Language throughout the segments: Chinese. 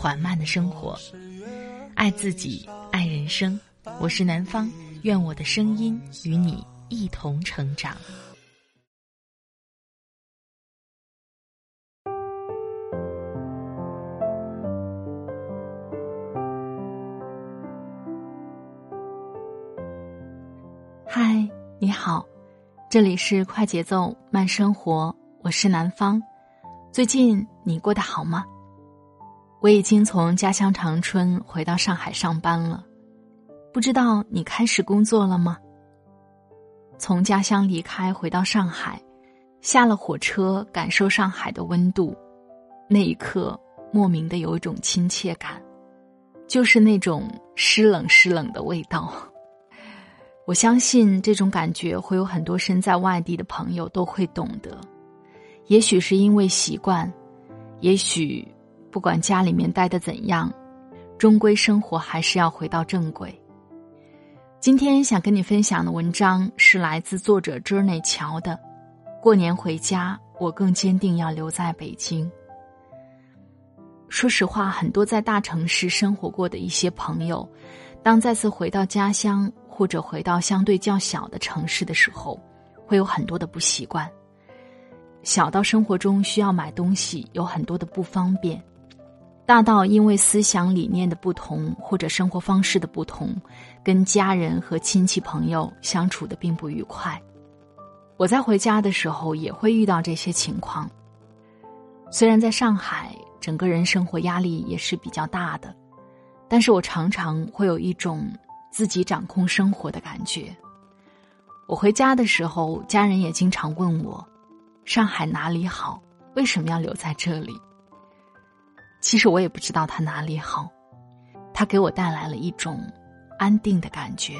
缓慢的生活，爱自己，爱人生。我是南方，愿我的声音与你一同成长。嗨，你好，这里是快节奏慢生活，我是南方。最近你过得好吗？我已经从家乡长春回到上海上班了，不知道你开始工作了吗？从家乡离开回到上海，下了火车，感受上海的温度，那一刻莫名的有一种亲切感，就是那种湿冷湿冷的味道。我相信这种感觉会有很多身在外地的朋友都会懂得，也许是因为习惯，也许。不管家里面待的怎样，终归生活还是要回到正轨。今天想跟你分享的文章是来自作者 Journey 乔的。过年回家，我更坚定要留在北京。说实话，很多在大城市生活过的一些朋友，当再次回到家乡或者回到相对较小的城市的时候，会有很多的不习惯。小到生活中需要买东西有很多的不方便。大到因为思想理念的不同或者生活方式的不同，跟家人和亲戚朋友相处的并不愉快。我在回家的时候也会遇到这些情况。虽然在上海，整个人生活压力也是比较大的，但是我常常会有一种自己掌控生活的感觉。我回家的时候，家人也经常问我：“上海哪里好？为什么要留在这里？”其实我也不知道他哪里好，他给我带来了一种安定的感觉。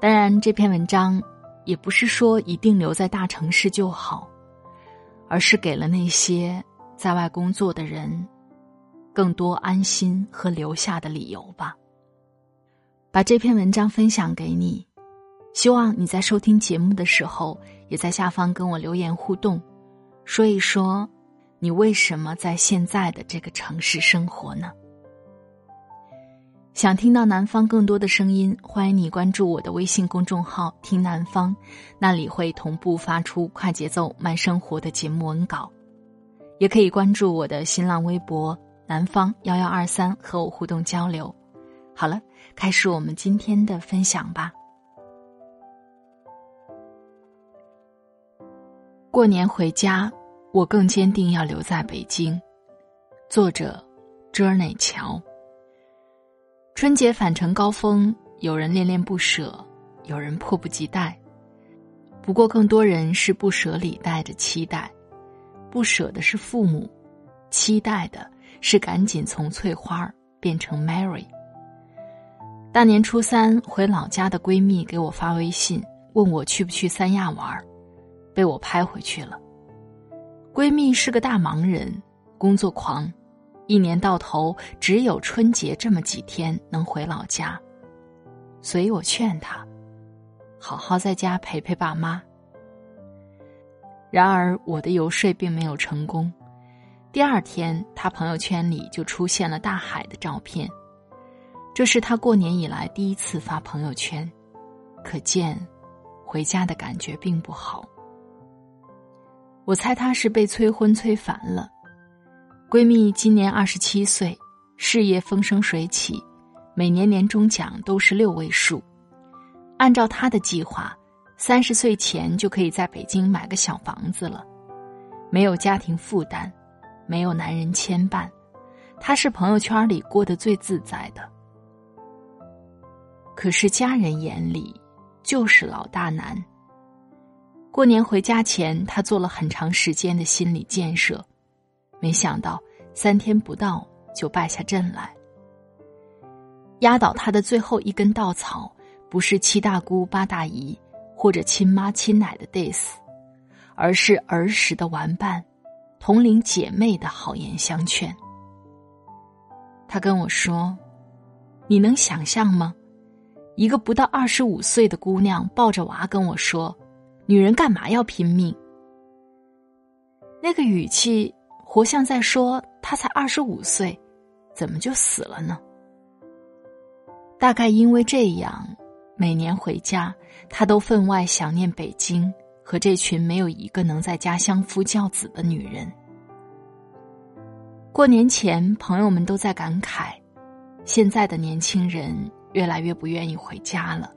当然，这篇文章也不是说一定留在大城市就好，而是给了那些在外工作的人更多安心和留下的理由吧。把这篇文章分享给你，希望你在收听节目的时候，也在下方跟我留言互动，说一说。你为什么在现在的这个城市生活呢？想听到南方更多的声音，欢迎你关注我的微信公众号“听南方”，那里会同步发出快节奏慢生活的节目文稿。也可以关注我的新浪微博“南方幺幺二三”和我互动交流。好了，开始我们今天的分享吧。过年回家。我更坚定要留在北京。作者：Journey 乔。春节返程高峰，有人恋恋不舍，有人迫不及待。不过，更多人是不舍里带着期待。不舍的是父母，期待的是赶紧从翠花变成 Mary。大年初三回老家的闺蜜给我发微信，问我去不去三亚玩，被我拍回去了。闺蜜是个大忙人，工作狂，一年到头只有春节这么几天能回老家，所以我劝她，好好在家陪陪爸妈。然而我的游说并没有成功，第二天她朋友圈里就出现了大海的照片，这是她过年以来第一次发朋友圈，可见，回家的感觉并不好。我猜她是被催婚催烦了。闺蜜今年二十七岁，事业风生水起，每年年终奖都是六位数。按照她的计划，三十岁前就可以在北京买个小房子了，没有家庭负担，没有男人牵绊，她是朋友圈里过得最自在的。可是家人眼里，就是老大难。过年回家前，他做了很长时间的心理建设，没想到三天不到就败下阵来。压倒他的最后一根稻草，不是七大姑八大姨或者亲妈亲奶的 diss，而是儿时的玩伴、同龄姐妹的好言相劝。他跟我说：“你能想象吗？一个不到二十五岁的姑娘抱着娃跟我说，女人干嘛要拼命？”那个语气，活像在说她才二十五岁，怎么就死了呢？大概因为这样，每年回家，他都分外想念北京和这群没有一个能在家相夫教子的女人。过年前，朋友们都在感慨，现在的年轻人越来越不愿意回家了。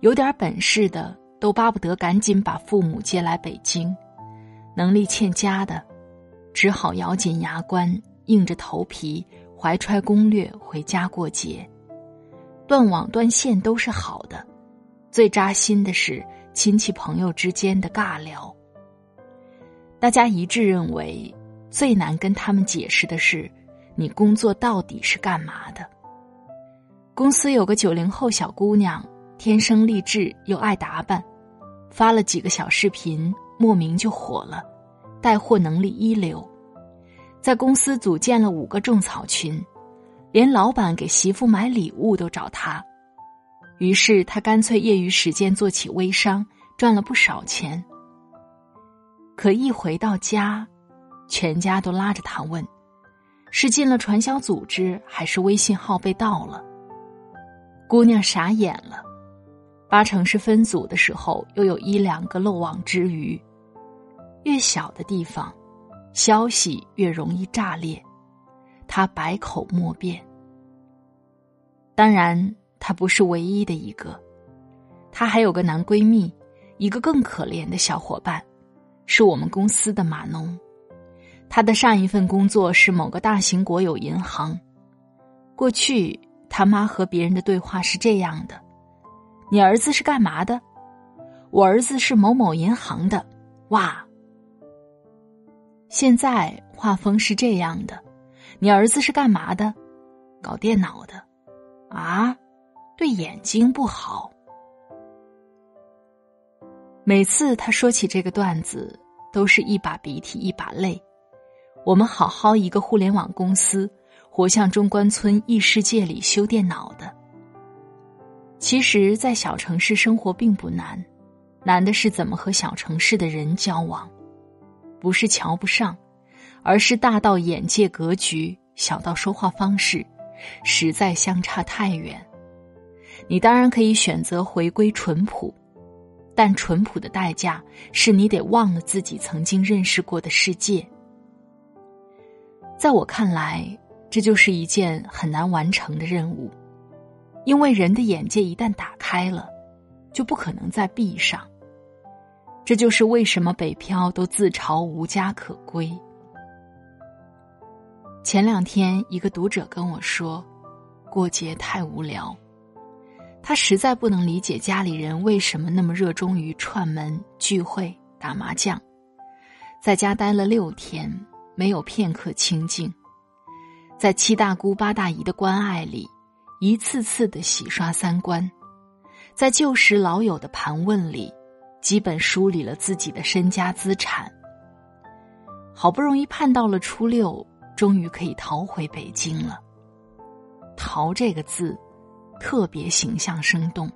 有点本事的都巴不得赶紧把父母接来北京，能力欠佳的，只好咬紧牙关，硬着头皮怀揣攻略回家过节。断网断线都是好的，最扎心的是亲戚朋友之间的尬聊。大家一致认为，最难跟他们解释的是，你工作到底是干嘛的。公司有个九零后小姑娘，天生丽质又爱打扮，发了几个小视频，莫名就火了，带货能力一流，在公司组建了五个种草群。连老板给媳妇买礼物都找他，于是他干脆业余时间做起微商，赚了不少钱。可一回到家，全家都拉着他问：是进了传销组织，还是微信号被盗了？姑娘傻眼了，八成是分组的时候又有一两个漏网之鱼。越小的地方，消息越容易炸裂。他百口莫辩。当然，他不是唯一的一个，他还有个男闺蜜，一个更可怜的小伙伴，是我们公司的码农。他的上一份工作是某个大型国有银行。过去，他妈和别人的对话是这样的：“你儿子是干嘛的？”“我儿子是某某银行的。”哇！现在画风是这样的。你儿子是干嘛的？搞电脑的，啊，对眼睛不好。每次他说起这个段子，都是一把鼻涕一把泪。我们好好一个互联网公司，活像中关村异世界里修电脑的。其实，在小城市生活并不难，难的是怎么和小城市的人交往，不是瞧不上。而是大到眼界格局，小到说话方式，实在相差太远。你当然可以选择回归淳朴，但淳朴的代价是你得忘了自己曾经认识过的世界。在我看来，这就是一件很难完成的任务，因为人的眼界一旦打开了，就不可能再闭上。这就是为什么北漂都自嘲无家可归。前两天，一个读者跟我说，过节太无聊。他实在不能理解家里人为什么那么热衷于串门聚会、打麻将，在家待了六天，没有片刻清静，在七大姑八大姨的关爱里，一次次的洗刷三观，在旧时老友的盘问里，基本梳理了自己的身家资产。好不容易盼到了初六。终于可以逃回北京了。逃这个字，特别形象生动。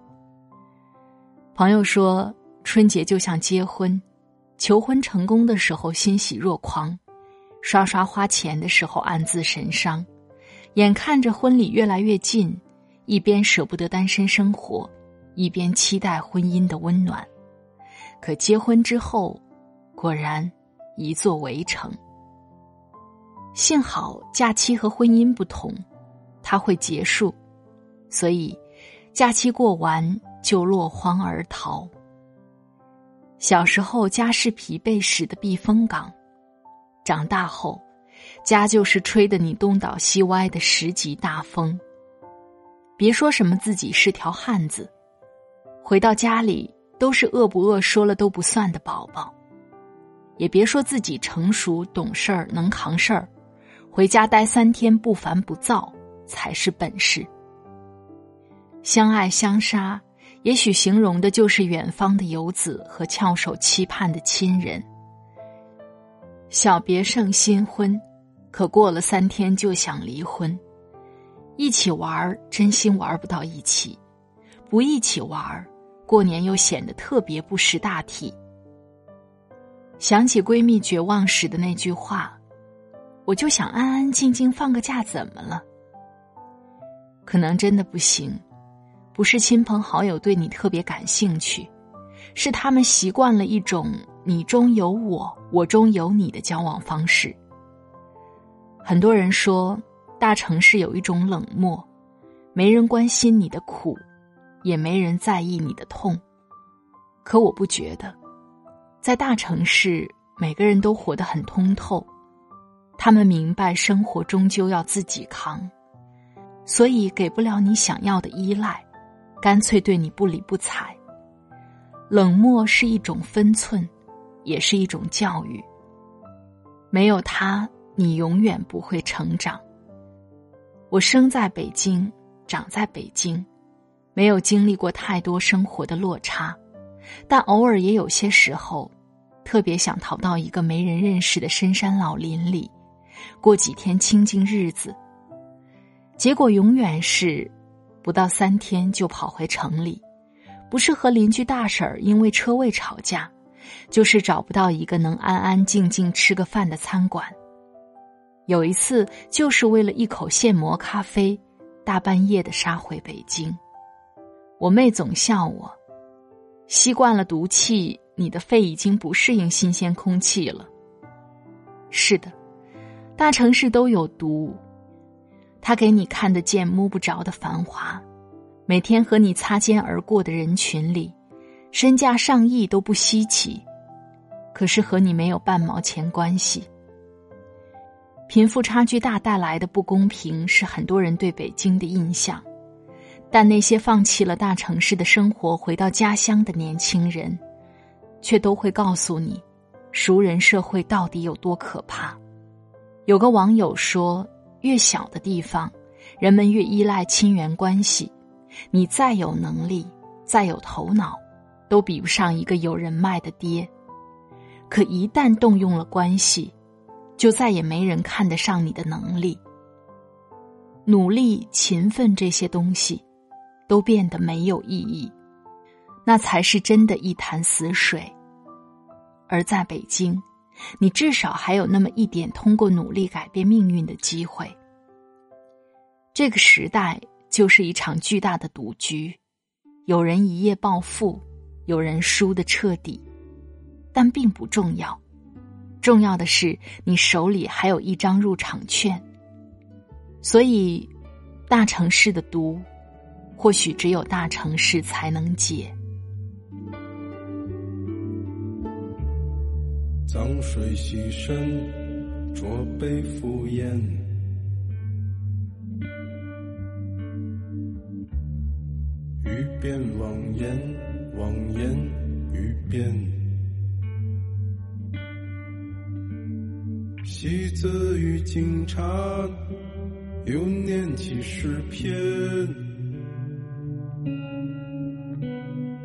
朋友说，春节就像结婚，求婚成功的时候欣喜若狂，刷刷花钱的时候暗自神伤，眼看着婚礼越来越近，一边舍不得单身生活，一边期待婚姻的温暖。可结婚之后，果然一座围城。幸好假期和婚姻不同，它会结束，所以假期过完就落荒而逃。小时候家是疲惫时的避风港，长大后家就是吹得你东倒西歪的十级大风。别说什么自己是条汉子，回到家里都是饿不饿说了都不算的宝宝，也别说自己成熟懂事儿能扛事儿。回家待三天不烦不躁才是本事。相爱相杀，也许形容的就是远方的游子和翘首期盼的亲人。小别胜新婚，可过了三天就想离婚。一起玩儿真心玩不到一起；不一起玩儿过年又显得特别不识大体。想起闺蜜绝望时的那句话：“我就想安安静静放个假，怎么了？”可能真的不行，不是亲朋好友对你特别感兴趣，是他们习惯了一种你中有我，我中有你的交往方式。很多人说。大城市有一种冷漠，没人关心你的苦，也没人在意你的痛。可我不觉得，在大城市，每个人都活得很通透，他们明白生活终究要自己扛，所以给不了你想要的依赖，干脆对你不理不睬。冷漠是一种分寸，也是一种教育。没有他，你永远不会成长。我生在北京，长在北京，没有经历过太多生活的落差，但偶尔也有些时候，特别想逃到一个没人认识的深山老林里，过几天清静日子。结果永远是，不到三天就跑回城里，不是和邻居大婶儿因为车位吵架，就是找不到一个能安安静静吃个饭的餐馆。有一次，就是为了一口现磨咖啡，大半夜的杀回北京。我妹总笑我，吸惯了毒气，你的肺已经不适应新鲜空气了。是的，大城市都有毒，他给你看得见摸不着的繁华，每天和你擦肩而过的人群里，身价上亿都不稀奇，可是和你没有半毛钱关系。贫富差距大带来的不公平是很多人对北京的印象，但那些放弃了大城市的生活回到家乡的年轻人，却都会告诉你，熟人社会到底有多可怕。有个网友说：“越小的地方，人们越依赖亲缘关系，你再有能力，再有头脑，都比不上一个有人脉的爹。可一旦动用了关系。”就再也没人看得上你的能力，努力、勤奋这些东西，都变得没有意义，那才是真的一潭死水。而在北京，你至少还有那么一点通过努力改变命运的机会。这个时代就是一场巨大的赌局，有人一夜暴富，有人输得彻底，但并不重要。重要的是，你手里还有一张入场券。所以，大城市的毒，或许只有大城市才能解。脏水洗身，浊杯敷衍，欲辨妄言，妄言欲辨。妻子与警察又念起诗篇，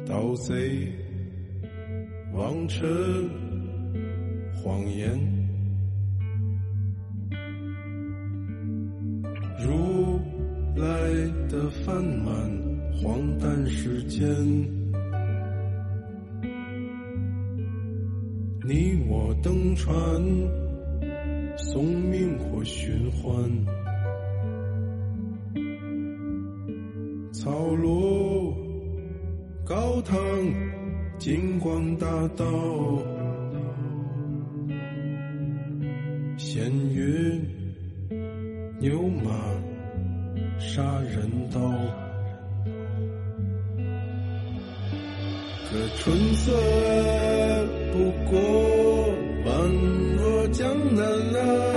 盗贼王臣谎言，如来的饭满荒诞世间，你我登船。送命或寻欢，草庐高堂，金光大道，闲云牛马杀人刀，可春色。江南啊，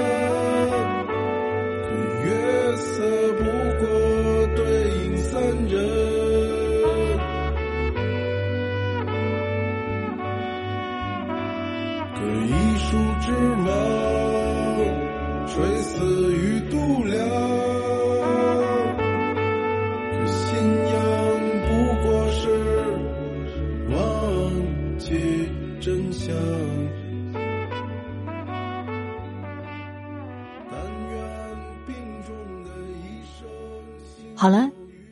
好了，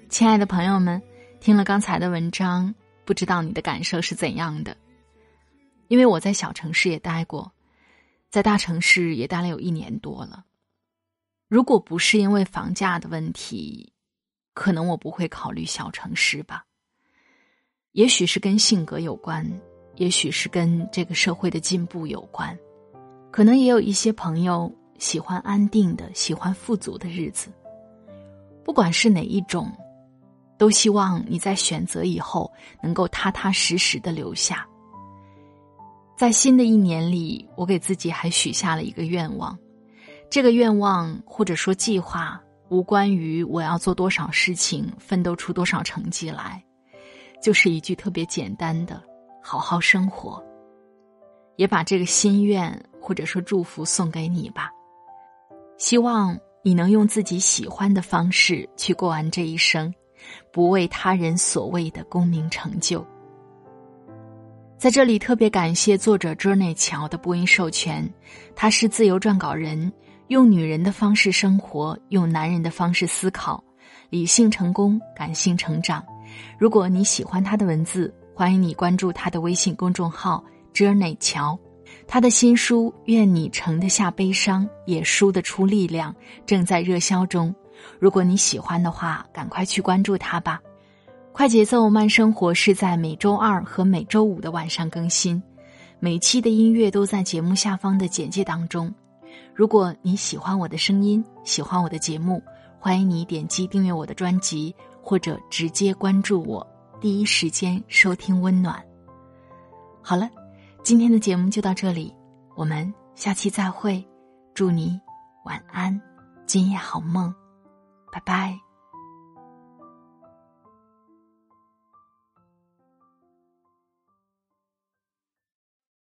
亲爱的朋友们，听了刚才的文章，不知道你的感受是怎样的？因为我在小城市也待过，在大城市也待了有一年多了。如果不是因为房价的问题，可能我不会考虑小城市吧。也许是跟性格有关，也许是跟这个社会的进步有关，可能也有一些朋友喜欢安定的、喜欢富足的日子。不管是哪一种，都希望你在选择以后能够踏踏实实的留下。在新的一年里，我给自己还许下了一个愿望，这个愿望或者说计划，无关于我要做多少事情，奋斗出多少成绩来。就是一句特别简单的“好好生活”，也把这个心愿或者说祝福送给你吧。希望你能用自己喜欢的方式去过完这一生，不为他人所谓的功名成就。在这里特别感谢作者 Journey 乔的播音授权，他是自由撰稿人，用女人的方式生活，用男人的方式思考，理性成功，感性成长。如果你喜欢他的文字，欢迎你关注他的微信公众号 “Journey 乔”。他的新书《愿你盛得下悲伤，也输得出力量》正在热销中。如果你喜欢的话，赶快去关注他吧。快节奏慢生活是在每周二和每周五的晚上更新，每期的音乐都在节目下方的简介当中。如果你喜欢我的声音，喜欢我的节目，欢迎你点击订阅我的专辑。或者直接关注我，第一时间收听温暖。好了，今天的节目就到这里，我们下期再会。祝你晚安，今夜好梦，拜拜。